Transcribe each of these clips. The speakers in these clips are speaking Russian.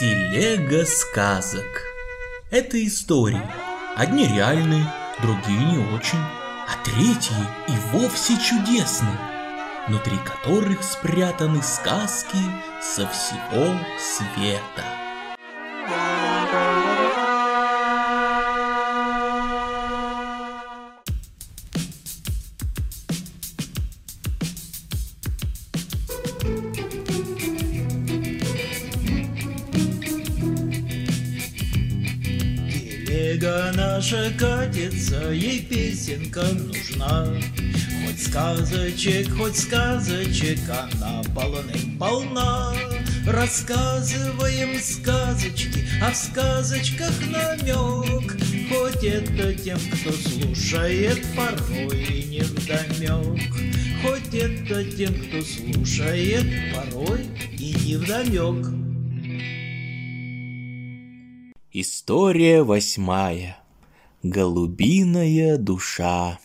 Телега сказок. Это истории. Одни реальные, другие не очень, а третьи и вовсе чудесные, внутри которых спрятаны сказки со всего света. Сказочек, хоть сказочек, она полным-полна. Рассказываем сказочки, а в сказочках намек. Хоть это тем, кто слушает, порой и не вдомек. Хоть это тем, кто слушает, порой и не вдомек. История восьмая. Голубиная душа.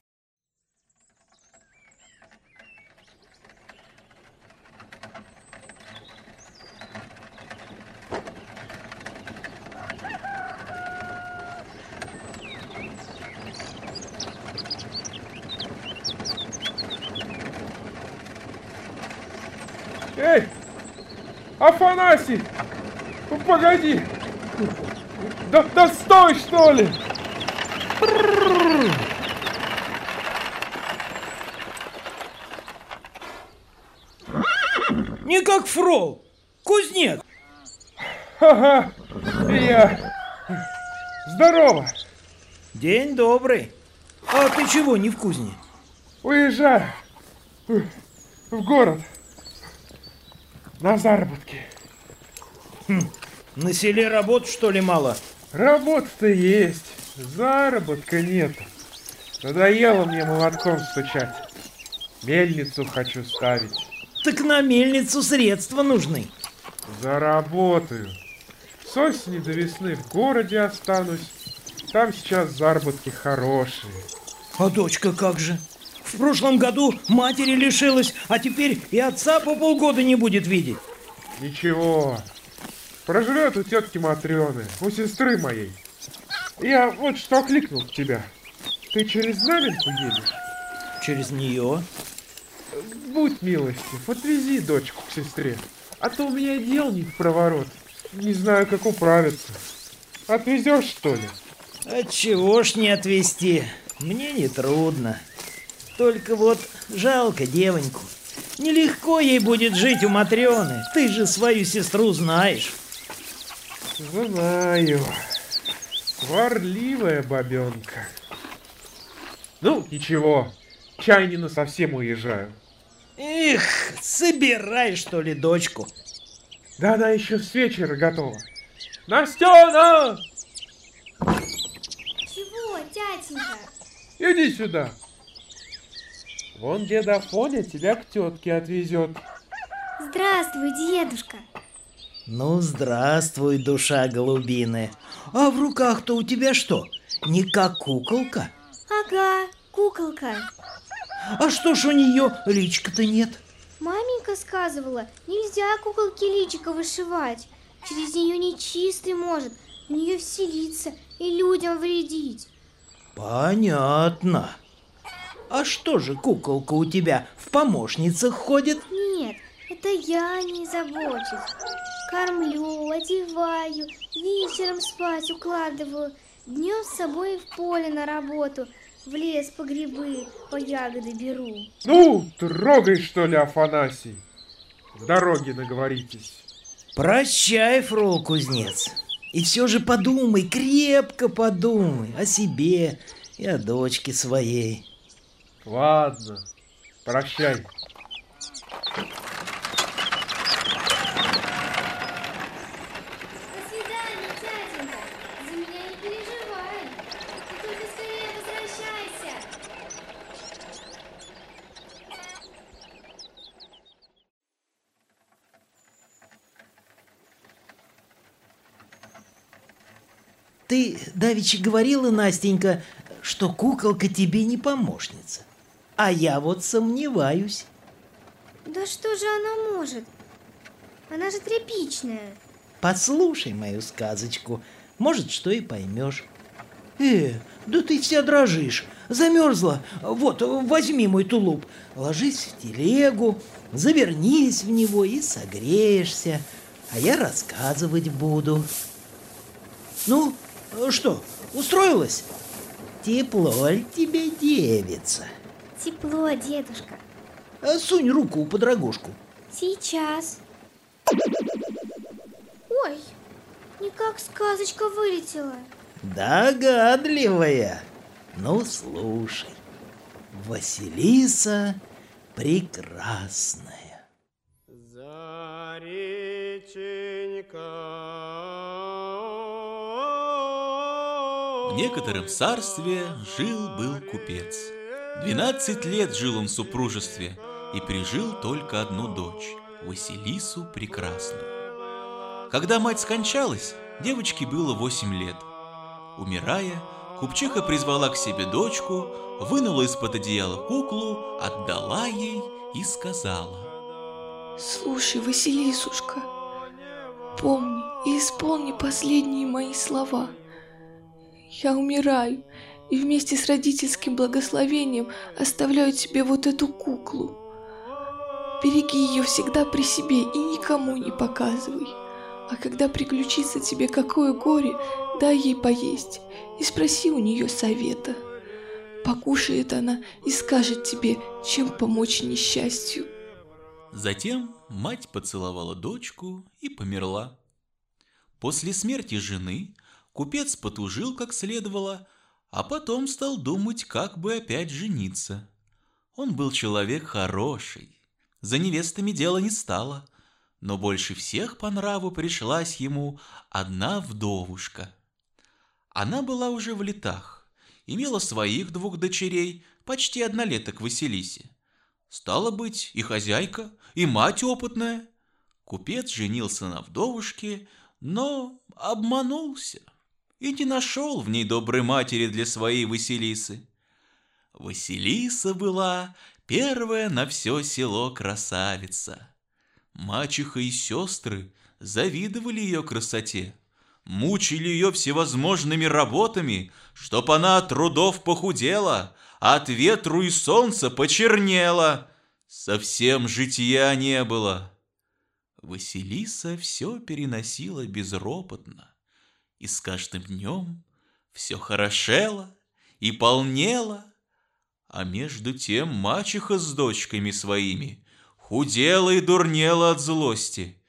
Эй! Афанасий! Ну, Погоди! Да, да стой, что ли! Не как фрол, кузнец. Ага, я... Здорово! День добрый. А ты чего не в кузне? Уезжаю в город на заработки. На селе работ что ли мало? Работа-то есть, заработка нету. Надоело мне молотком стучать. Мельницу хочу ставить. Так на мельницу средства нужны. Заработаю. С осени до весны в городе останусь. Там сейчас заработки хорошие. А дочка как же? В прошлом году матери лишилась, а теперь и отца по полгода не будет видеть. Ничего. Прожрет у тетки Матрены, у сестры моей. Я вот что окликнул тебя. Ты через Знаменку едешь? Через нее? Будь милостив, отвези дочку к сестре. А то у меня дел не в проворот. Не знаю, как управиться. Отвезешь, что ли? Отчего ж не отвезти? Мне не трудно. Только вот жалко девоньку. Нелегко ей будет жить у Матрены. Ты же свою сестру знаешь. Знаю. Сварливая бабенка. Ну, ничего. Чай не на совсем уезжаю. Эх, собирай, что ли, дочку. Да она еще с вечера готова. Настена! Чего, тятенька? Иди сюда. Вон дед Афоня тебя к тетке отвезет. Здравствуй, дедушка. Ну, здравствуй, душа голубины. А в руках-то у тебя что? Не как куколка? Ага, куколка. А что ж у нее личка-то нет? Маменька сказывала, нельзя куколке личико вышивать. Через нее нечистый может в нее вселиться и людям вредить. Понятно. А что же куколка у тебя в помощницах ходит? Нет, это я не забочусь. Кормлю, одеваю, вечером спать укладываю, днем с собой в поле на работу, в лес по грибы, по ягоды беру. Ну, трогай, что ли, Афанасий. В дороге наговоритесь. Прощай, фрол кузнец. И все же подумай, крепко подумай о себе и о дочке своей. Ладно, прощай. До свидания, тятенька. За меня не переживай. Ты давеча говорила, Настенька, что куколка тебе не помощница. А я вот сомневаюсь. Да что же она может? Она же тряпичная. Послушай мою сказочку, может, что и поймешь. Э, да ты вся дрожишь, замерзла. Вот, возьми мой тулуп, ложись в телегу, завернись в него и согреешься, а я рассказывать буду. Ну, что, устроилась? Тепло ли тебе, девица? Тепло, дедушка. А Сунь руку под рогожку. Сейчас. Ой, никак сказочка вылетела. Догадливая. Ну, слушай. Василиса прекрасная. За реченька. В некотором царстве жил-был купец. Двенадцать лет жил он в супружестве и прижил только одну дочь, Василису Прекрасную. Когда мать скончалась, девочке было восемь лет. Умирая, купчиха призвала к себе дочку, вынула из-под одеяла куклу, отдала ей и сказала. Слушай, Василисушка, помни и исполни последние мои слова. Я умираю, и вместе с родительским благословением оставляю тебе вот эту куклу. Береги ее всегда при себе и никому не показывай. А когда приключится тебе какое горе, дай ей поесть и спроси у нее совета. Покушает она и скажет тебе, чем помочь несчастью. Затем мать поцеловала дочку и померла. После смерти жены купец потужил как следовало, а потом стал думать, как бы опять жениться. Он был человек хороший, за невестами дело не стало, но больше всех по нраву пришлась ему одна вдовушка. Она была уже в летах, имела своих двух дочерей, почти однолеток Василисе. Стало быть, и хозяйка, и мать опытная. Купец женился на вдовушке, но обманулся и не нашел в ней доброй матери для своей Василисы. Василиса была первая на все село красавица. Мачеха и сестры завидовали ее красоте, мучили ее всевозможными работами, чтоб она от трудов похудела, от ветру и солнца почернела. Совсем житья не было. Василиса все переносила безропотно, и с каждым днем все хорошело и полнело, а между тем мачеха с дочками своими худела и дурнела от злости,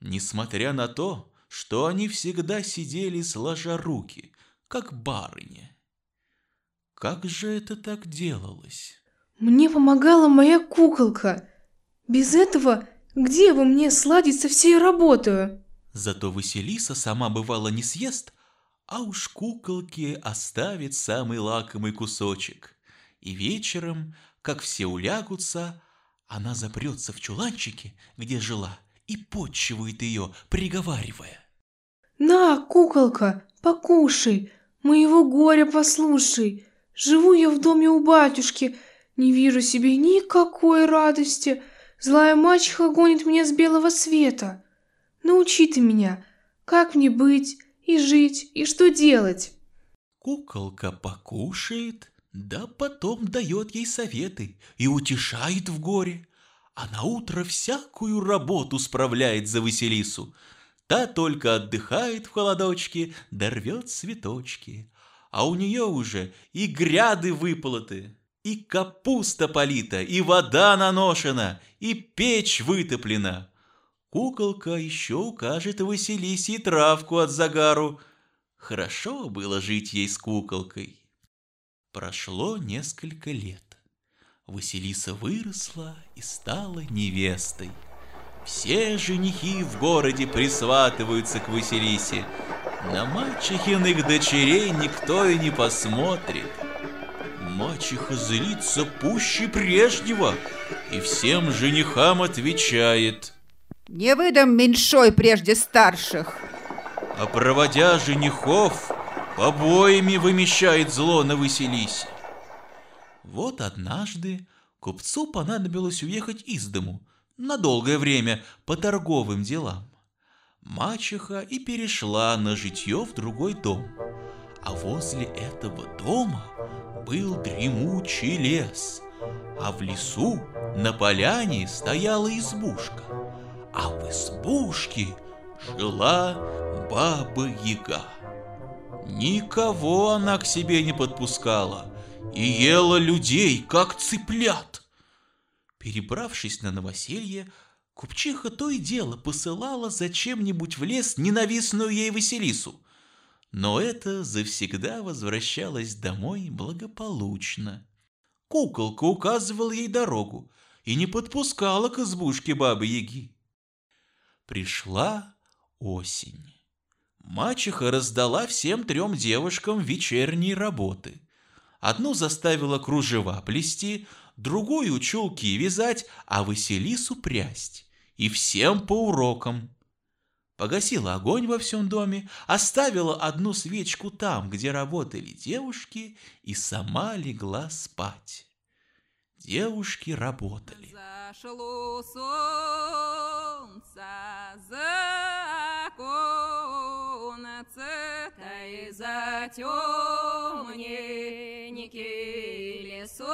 несмотря на то, что они всегда сидели сложа руки, как барыня. Как же это так делалось? Мне помогала моя куколка. Без этого где вы мне сладить со всей работой? Зато Василиса сама бывало не съест, а уж куколке оставит самый лакомый кусочек. И вечером, как все улягутся, она запрется в чуланчике, где жила, и подчивает ее, приговаривая. На, куколка, покушай, моего горя послушай. Живу я в доме у батюшки, не вижу себе никакой радости. Злая мачеха гонит меня с белого света. Научи ты меня, как мне быть и жить, и что делать. Куколка покушает, да потом дает ей советы и утешает в горе, а на утро всякую работу справляет за Василису. Та только отдыхает в холодочке, да цветочки, а у нее уже и гряды выполоты, и капуста полита, и вода наношена, и печь вытоплена. Куколка еще укажет Василисе травку от загару. Хорошо было жить ей с куколкой. Прошло несколько лет. Василиса выросла и стала невестой. Все женихи в городе присватываются к Василисе. На мачехиных дочерей никто и не посмотрит. Мачеха злится пуще прежнего и всем женихам отвечает. Не выдам меньшой прежде старших. А проводя женихов, побоями вымещает зло на Василисе. Вот однажды купцу понадобилось уехать из дому на долгое время по торговым делам. мачеха и перешла на житье в другой дом. А возле этого дома был дремучий лес, а в лесу на поляне стояла избушка, а в избушке жила Баба-Яга. Никого она к себе не подпускала и ела людей, как цыплят. Перебравшись на новоселье, купчиха то и дело посылала зачем-нибудь в лес ненавистную ей Василису. Но это завсегда возвращалась домой благополучно. Куколка указывала ей дорогу и не подпускала к избушке Бабы-Яги. Пришла осень. Мачеха раздала всем трем девушкам вечерние работы. Одну заставила кружева плести, другую чулки вязать, а Василису прясть. И всем по урокам. Погасила огонь во всем доме, оставила одну свечку там, где работали девушки, и сама легла спать. Девушки работали. Зашло солнце за оконце, да и затемненький лесок.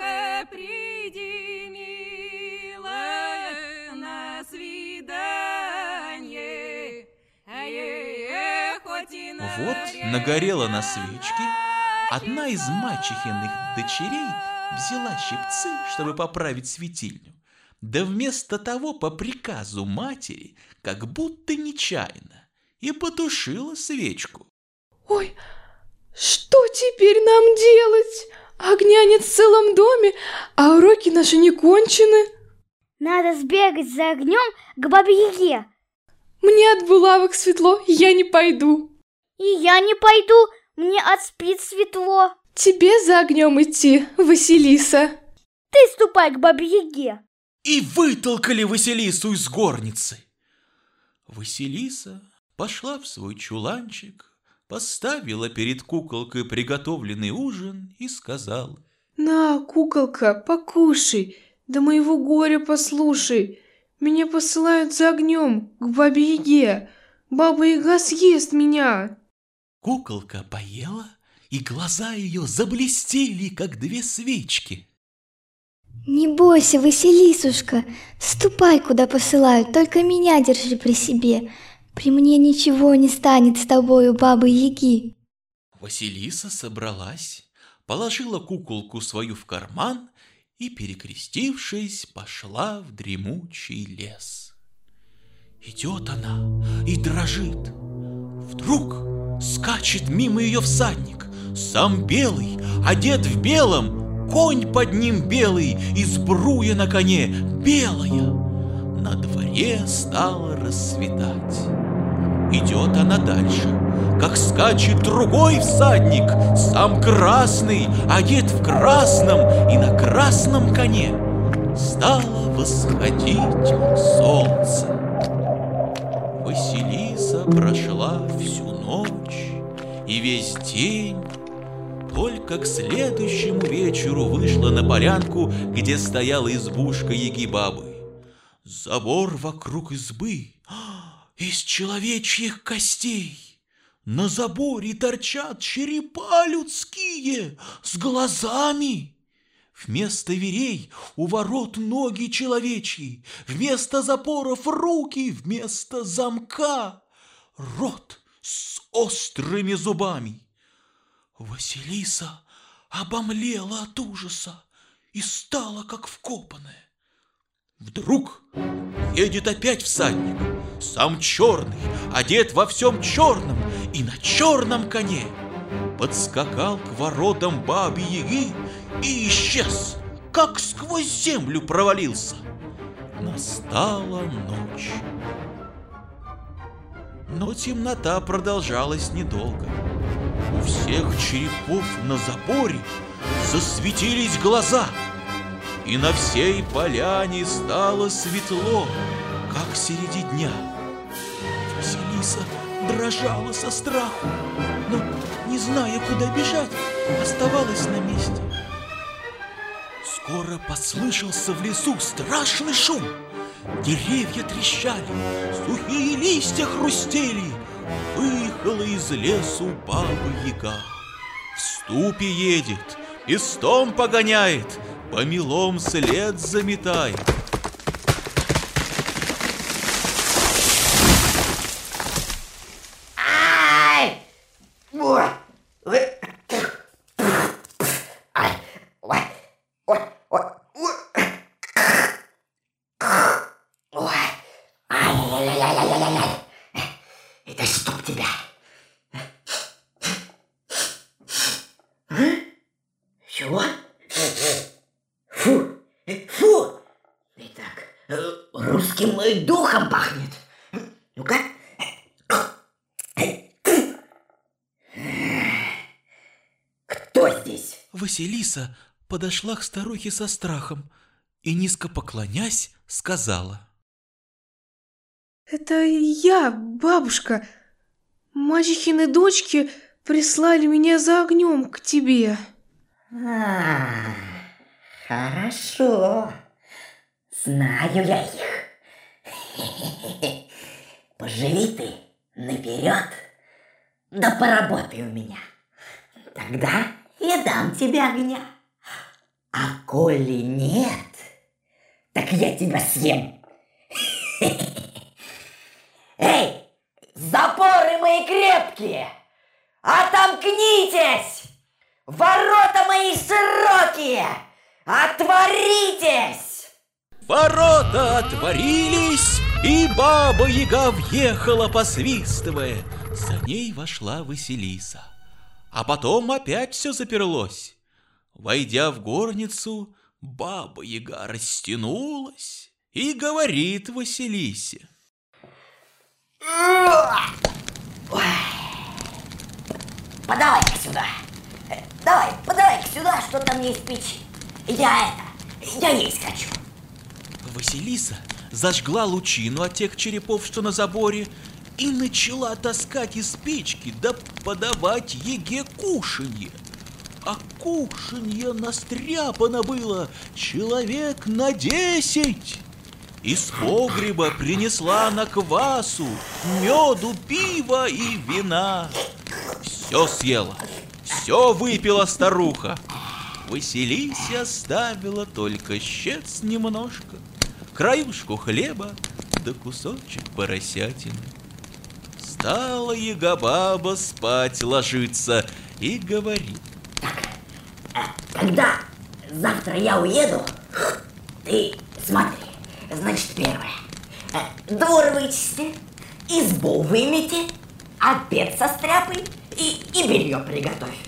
Эх, приди, милая, на свидание. Вот нагорела на свечке, одна из мачехиных дочерей взяла щипцы, чтобы поправить светильню. Да вместо того, по приказу матери, как будто нечаянно, и потушила свечку. Ой, что теперь нам делать? Огня нет в целом доме, а уроки наши не кончены. Надо сбегать за огнем к бабе-яге. Мне от булавок светло, я не пойду. И я не пойду, мне от спиц светло. Тебе за огнем идти, Василиса. Ты ступай к бабе-яге. И вытолкали Василису из горницы. Василиса пошла в свой чуланчик, поставила перед куколкой приготовленный ужин и сказала. На, куколка, покушай, да моего горя послушай. Меня посылают за огнем к бабе Яге. Баба Яга съест меня. Куколка поела, и глаза ее заблестели, как две свечки. Не бойся, Василисушка, ступай, куда посылают, только меня держи при себе. При мне ничего не станет с тобою, бабы-яги. Василиса собралась, положила куколку свою в карман и, перекрестившись, пошла в дремучий лес. Идет она и дрожит. Вдруг скачет мимо ее всадник, сам белый, одет в белом, конь под ним белый, и сбруя на коне белая. На дворе стало рассветать. Идет она дальше, как скачет другой всадник, сам красный, одет в красном и на красном коне. Стало восходить солнце. Василиса прошла и весь день, только к следующему вечеру вышла на полянку, где стояла избушка Яги-бабы. Забор вокруг избы а, из человечьих костей. На заборе торчат черепа людские с глазами. Вместо верей у ворот ноги человечьи, Вместо запоров руки, вместо замка Рот с острыми зубами. Василиса обомлела от ужаса и стала как вкопанная. Вдруг едет опять всадник, сам черный, одет во всем черном и на черном коне. Подскакал к воротам бабы Яги и исчез, как сквозь землю провалился. Настала ночь. Но темнота продолжалась недолго. У всех черепов на заборе засветились глаза, и на всей поляне стало светло, как среди дня. Василиса дрожала со страху, но, не зная, куда бежать, оставалась на месте. Скоро послышался в лесу страшный шум. Деревья трещали, сухие листья хрустели. Выехала из лесу баба Яга. В ступе едет, пестом погоняет, Помелом след заметает. Это чтоб тебя. Чего? Фу, фу. Итак, э, русским э, духом пахнет. Ну-ка. Кто здесь? Василиса подошла к старухе со страхом и, низко поклонясь, сказала. Это я, бабушка. Мачехины дочки прислали меня за огнем к тебе. А, хорошо. Знаю я их. Поживи ты наперед, да поработай у меня. Тогда я дам тебе огня. А коли нет, так я тебя съем. Эй, запоры мои крепкие! Отомкнитесь! Ворота мои широкие! Отворитесь! Ворота отворились, и баба Яга въехала, посвистывая. За ней вошла Василиса. А потом опять все заперлось. Войдя в горницу, баба Яга растянулась и говорит Василисе. Подавай-ка сюда. Э, Давай, подавай-ка сюда, что там есть в печи. Я это, я есть хочу. Василиса зажгла лучину от тех черепов, что на заборе, и начала таскать из печки, да подавать еге кушанье. А кушанье настряпано было человек на десять. Из погреба принесла на квасу, меду, пива и вина. Все съела, все выпила старуха. Василисе оставила только щец немножко, краюшку хлеба да кусочек поросятины. Стала Яга-баба спать ложиться и говорит. Когда завтра я уеду, ты смотри, значит, первое. э, Двор вычисти, избу вымете, обед состряпай и, и белье приготовь.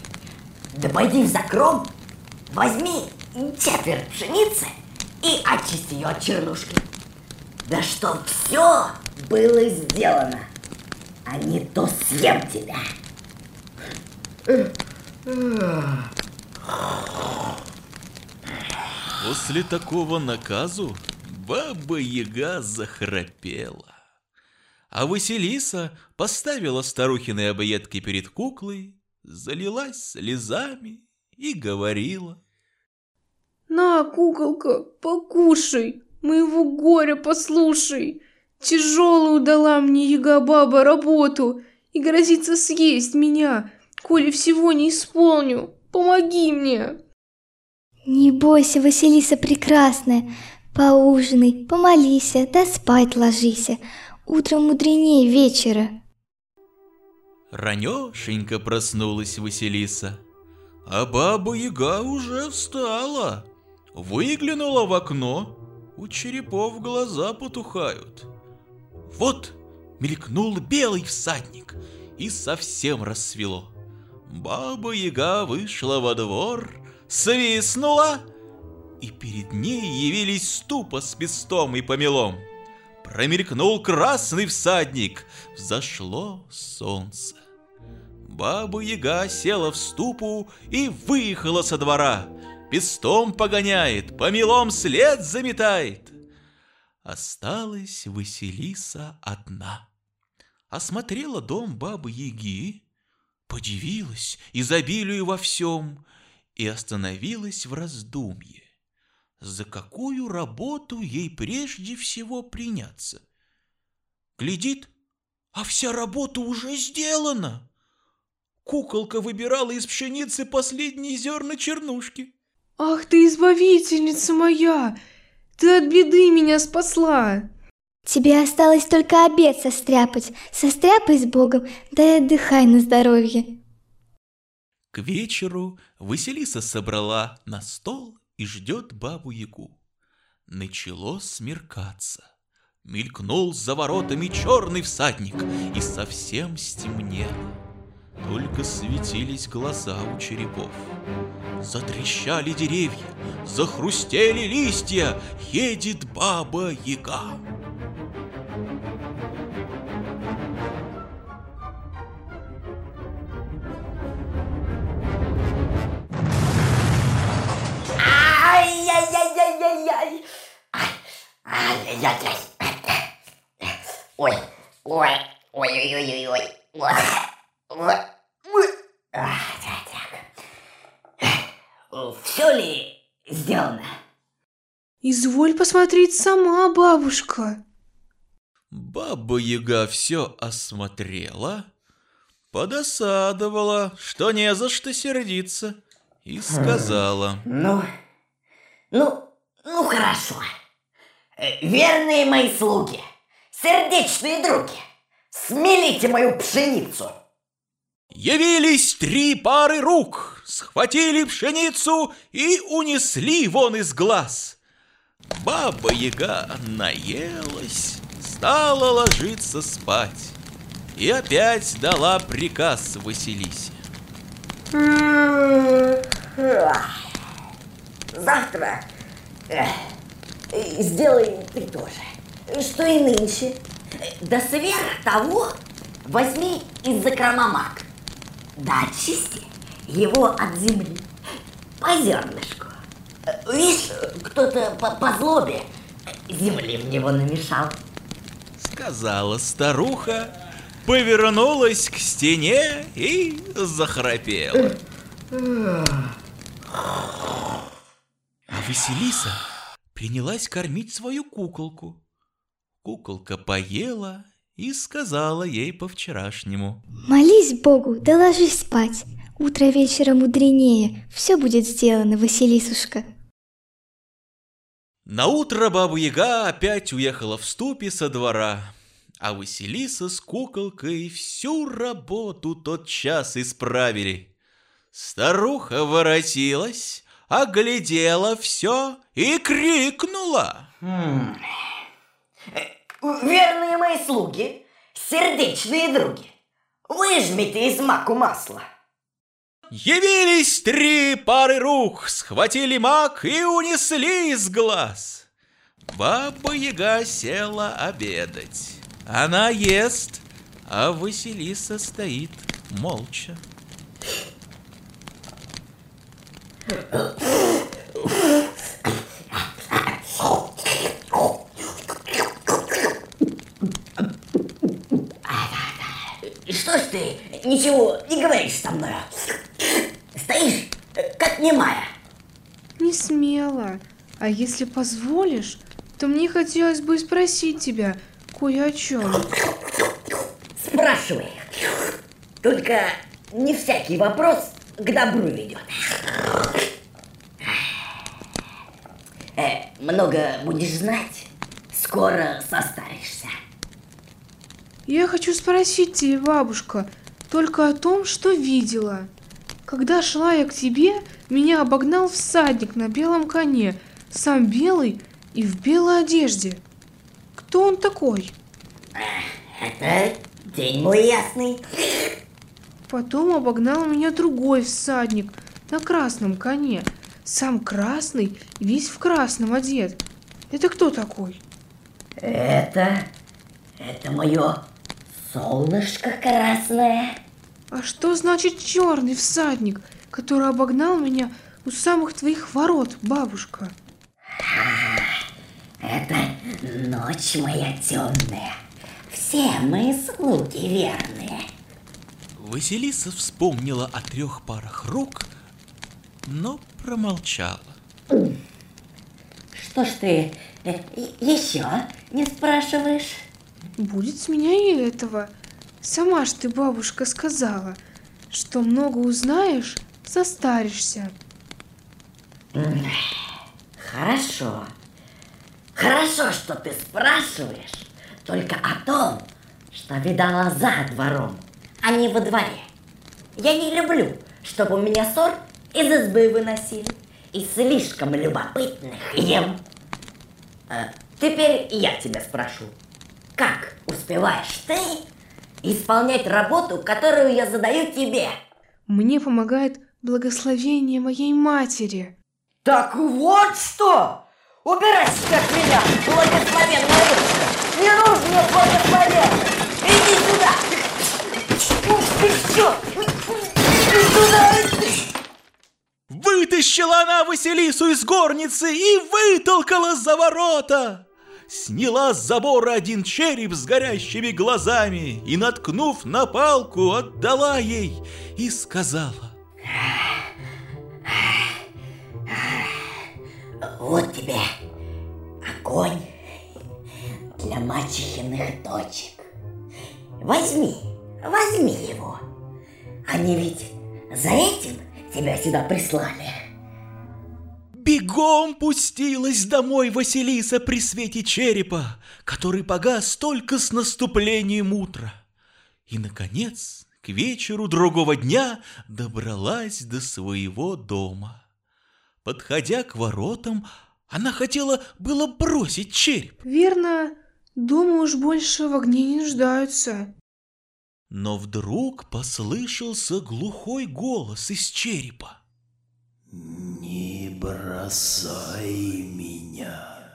Да пойди в закром, возьми четверть пшеницы и очисти ее от чернушки. Да чтоб все было сделано, а не то съем тебя. После такого наказу баба Яга захрапела. А Василиса поставила старухины объедки перед куклой, залилась слезами и говорила. На, куколка, покушай, моего горя послушай. Тяжелую дала мне яга-баба работу и грозится съесть меня, коли всего не исполню. Помоги мне. Не бойся, Василиса прекрасная, поужинай, помолись, да спать ложись. Утром мудренее вечера. Ранешенько проснулась Василиса, а баба Яга уже встала. Выглянула в окно, у черепов глаза потухают. Вот мелькнул белый всадник, и совсем рассвело. Баба Яга вышла во двор, свистнула, и перед ней явились ступа с пестом и помелом. Промелькнул красный всадник, взошло солнце. Баба Яга села в ступу и выехала со двора. Пестом погоняет, помелом след заметает. Осталась Василиса одна. Осмотрела дом бабы Яги, подивилась изобилию во всем и остановилась в раздумье. за какую работу ей прежде всего приняться. Глядит, а вся работа уже сделана. Куколка выбирала из пшеницы последние зерна чернушки. Ах ты, избавительница моя! Ты от беды меня спасла! Тебе осталось только обед состряпать. Состряпай с Богом, да и отдыхай на здоровье. К вечеру Василиса собрала на стол и ждет бабу-ягу. Начало смеркаться. Мелькнул за воротами черный всадник и совсем стемнело. Только светились глаза у черепов. Затрещали деревья, захрустели листья, едет баба-яга. Ай-яй-яй-яй-яй-яй! Ай-яй-яй-яй! Ой, ой, ой-ой-ой-ой-ой. Все ли сделано? Изволь посмотреть сама, бабушка. Баба-яга все осмотрела, подосадовала, что не за что сердиться, и сказала. Ну, ну, ну хорошо. Э, Верные мои слуги, сердечные други, смелите мою пшеницу. Явились три пары рук, схватили пшеницу и унесли вон из глаз. Баба-яга наелась, стала ложиться спать и опять дала приказ Василисе. Завтра э, сделай ты тоже, что и нынче. Да сверх того возьми из закрома мак, да очисти его от земли по зернышку. Видишь, кто-то по, по злобе земли в него намешал. Сказала старуха, повернулась к стене и захрапела. А Василиса принялась кормить свою куколку. Куколка поела и сказала ей по-вчерашнему. Молись Богу, да ложись спать. Утро вечера мудренее. Все будет сделано, Василисушка. На утро баба Яга опять уехала в ступе со двора, а Василиса с куколкой всю работу тот час исправили. Старуха воротилась, оглядела все и крикнула. М. Верные мои слуги, сердечные други, выжмите из маку масло. Явились три пары рук, схватили мак и унесли из глаз. Баба Яга села обедать. Она ест, а Василиса стоит молча. Что ж ты ничего не говоришь со мной? Стоишь, как немая. Не смело. А если позволишь, то мне хотелось бы спросить тебя кое о чем. Спрашивай. Только не всякий вопрос к добру ведет. Э, много будешь знать, скоро состаришься. Я хочу спросить тебя, бабушка, только о том, что видела. Когда шла я к тебе, меня обогнал всадник на белом коне, сам белый и в белой одежде. Кто он такой? Это день мой ясный. Потом обогнал меня другой всадник на красном коне, сам красный, весь в красном одет. Это кто такой? Это, это мое солнышко красное. А что значит черный всадник, который обогнал меня у самых твоих ворот, бабушка? Это ночь моя темная. Все мои слуги верные. Василиса вспомнила о трех парах рук, но промолчала. Что ж ты э, еще не спрашиваешь? Будет с меня и этого. Сама ж ты, бабушка, сказала, что много узнаешь, состаришься. Хорошо. Хорошо, что ты спрашиваешь только о том, что видала за двором, а не во дворе. Я не люблю, чтобы у меня ссор из избы выносили. И слишком любопытных ем. А, теперь я тебя спрошу. Как успеваешь ты исполнять работу, которую я задаю тебе? Мне помогает благословение моей матери. Так вот что! Убирайся от меня, благословенная ручка! Не нужно мне благословения! Иди сюда! Ух ты что! Иди сюда! Вытащила она Василису из горницы и вытолкала за ворота. Сняла с забора один череп с горящими глазами и, наткнув на палку, отдала ей и сказала. Вот тебе огонь для мачехиных дочек. Возьми, возьми его. Они ведь за этим тебя сюда прислали. Бегом пустилась домой Василиса при свете черепа, который погас только с наступлением утра. И, наконец, к вечеру другого дня добралась до своего дома. Подходя к воротам, она хотела было бросить череп. Верно, дома уж больше в огне не нуждаются. Но вдруг послышался глухой голос из черепа. Не бросай меня,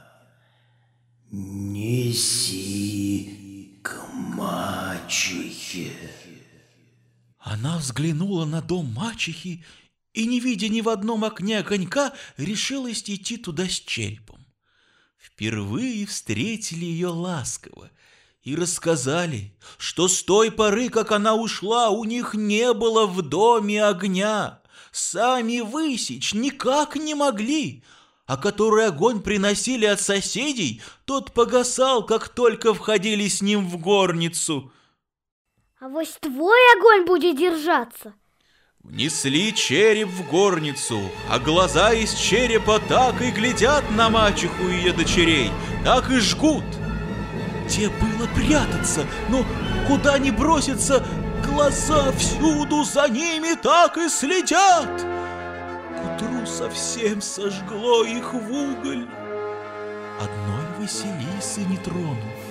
неси к мачехе. Она взглянула на дом мачехи и, не видя ни в одном окне огонька, решилась идти туда с черепом. Впервые встретили ее ласково и рассказали, что с той поры, как она ушла, у них не было в доме огня. Сами высечь никак не могли, а который огонь приносили от соседей, тот погасал, как только входили с ним в горницу. А вот твой огонь будет держаться. Внесли череп в горницу, а глаза из черепа так и глядят на мачеху и ее дочерей, так и жгут. Те было прятаться, но куда ни броситься, глаза всюду за ними так и следят. К утру совсем сожгло их в уголь. Одной Василисы не тронув.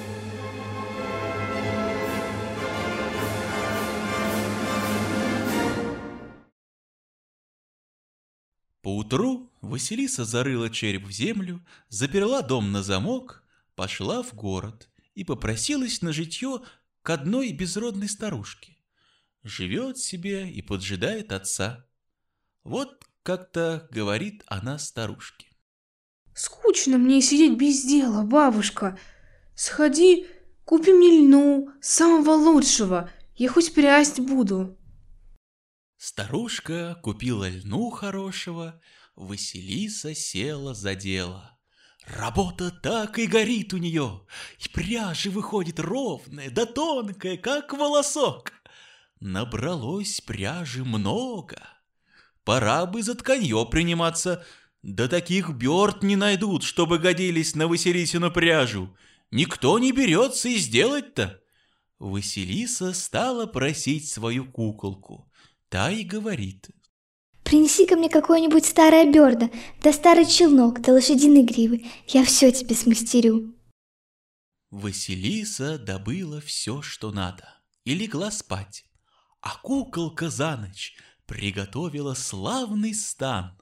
Поутру Василиса зарыла череп в землю, заперла дом на замок, пошла в город и попросилась на житье к одной безродной старушке. Живет себе и поджидает отца. Вот как-то говорит она старушке. Скучно мне сидеть без дела, бабушка. Сходи, купи мне льну, самого лучшего. Я хоть прясть буду. Старушка купила льну хорошего, Василиса села за дело. Работа так и горит у нее, и пряжа выходит ровная, да тонкая, как волосок. Набралось пряжи много. Пора бы за тканье приниматься, да таких бёрд не найдут, чтобы годились на Василисину пряжу. Никто не берется и сделать-то. Василиса стала просить свою куколку. Та и говорит. Принеси-ка мне какое-нибудь старое бердо, да старый челнок, да лошадиные гривы. Я все тебе смастерю. Василиса добыла все, что надо, и легла спать. А куколка за ночь приготовила славный стан.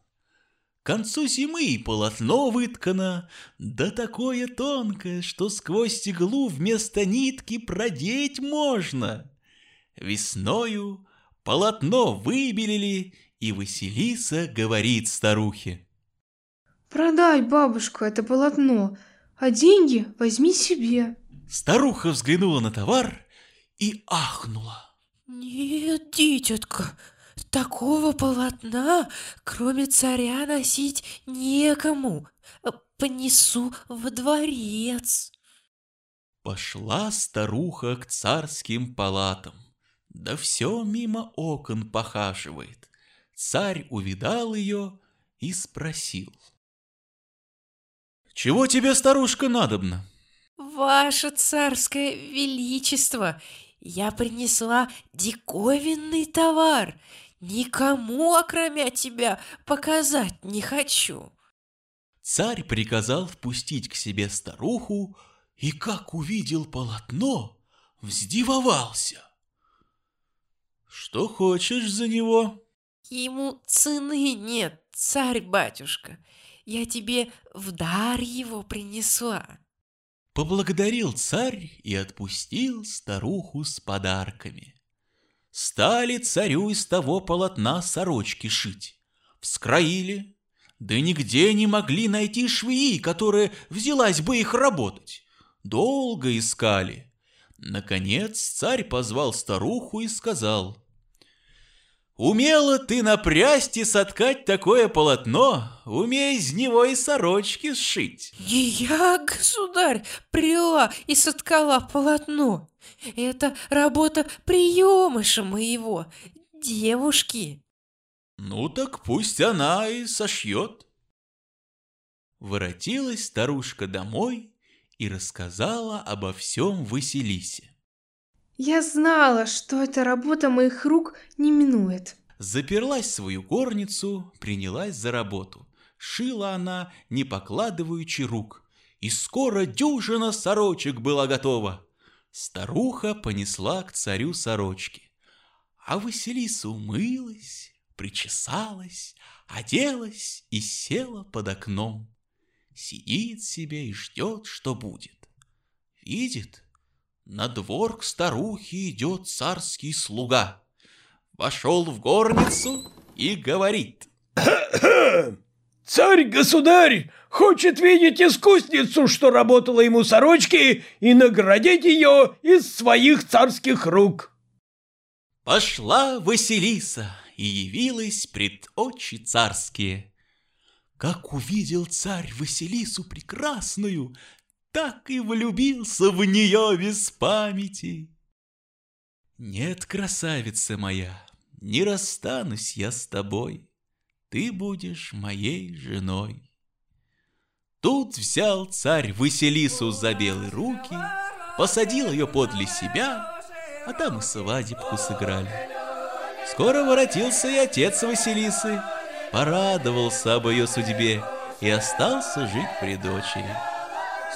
К концу зимы полотно выткано, да такое тонкое, что сквозь иглу вместо нитки продеть можно. Весною полотно выбелили, и Василиса говорит старухе. Продай, бабушка, это полотно, а деньги возьми себе. Старуха взглянула на товар и ахнула. Нет, дитятка, такого полотна, кроме царя, носить некому. понесу во дворец. Пошла старуха к царским палатам, да все мимо окон похаживает. Царь увидал ее и спросил. «Чего тебе, старушка, надобно?» Ваше царское величество, я принесла диковинный товар. Никому, окромя тебя, показать не хочу. Царь приказал впустить к себе старуху, и как увидел полотно, вздивовался. Что хочешь за него? Ему цены нет, царь-батюшка. Я тебе в дар его принесла. Поблагодарил царь и отпустил старуху с подарками. Стали царю из того полотна сорочки шить. Вскроили, да нигде не могли найти швеи, которая взялась бы их работать. Долго искали. Наконец царь позвал старуху и сказал, «Умела ты напрясть и соткать такое полотно, умей из него и сорочки сшить». Не я, государь, прила и соткала полотно. Это работа приемыша моего, девушки. Ну так пусть она и сошьет. Воротилась старушка домой и рассказала обо всем Василисе. Я знала, что эта работа моих рук не минует. Заперлась в свою горницу, принялась за работу. Шила она, не покладываючи рук, и скоро дюжина сорочек была готова. Старуха понесла к царю сорочки, а Василиса умылась, причесалась, оделась и села под окном. Сидит себе и ждет, что будет. Видит, на двор к старухе идет царский слуга. Вошел в горницу и говорит. Царь-государь хочет видеть искусницу, что работала ему сорочки, и наградить ее из своих царских рук. Пошла Василиса и явилась пред очи царские. Как увидел царь Василису прекрасную, так и влюбился в нее без памяти. Нет, красавица моя, не расстанусь я с тобой, ты будешь моей женой. Тут взял царь Василису за белые руки, посадил ее подле себя, а там и свадебку сыграли. Скоро воротился и отец Василисы, порадовался об ее судьбе и остался жить при дочери.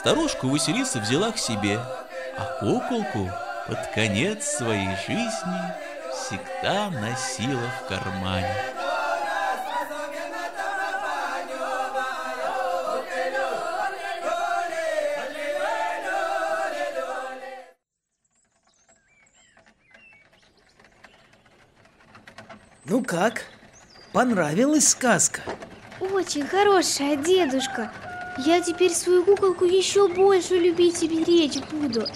Старушку Василиса взяла к себе, а куколку под конец своей жизни всегда носила в кармане. Ну как? Понравилась сказка? Очень хорошая, дедушка. Я теперь свою куколку еще больше любить и беречь буду.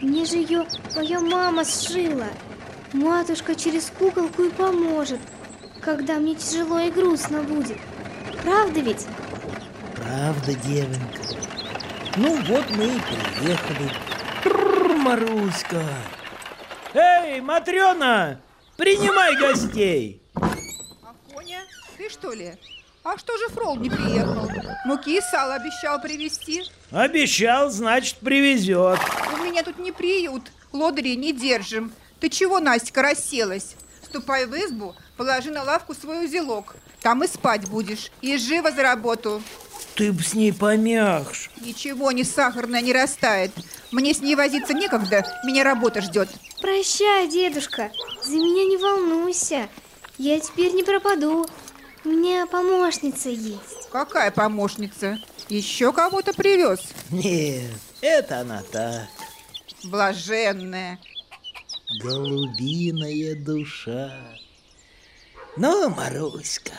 Мне же ее моя мама сшила. Матушка через куколку и поможет, когда мне тяжело и грустно будет. Правда ведь? Правда, девонька. Ну вот мы и приехали. Тррр, Маруська. Эй, Матрена, принимай гостей. Афоня, ты что ли? А что же Фрол не приехал? Муки и сало обещал привезти. Обещал, значит, привезет. У меня тут не приют, лодыри не держим. Ты чего, Настя, расселась? Ступай в избу, положи на лавку свой узелок. Там и спать будешь, и живо за работу. Ты б с ней помягче. Ничего не сахарная не растает. Мне с ней возиться некогда, меня работа ждет. Прощай, дедушка. За меня не волнуйся. Я теперь не пропаду. У меня помощница есть. Какая помощница? Еще кого-то привез? Нет, это она так. Блаженная. Голубиная душа. Ну, Маруська,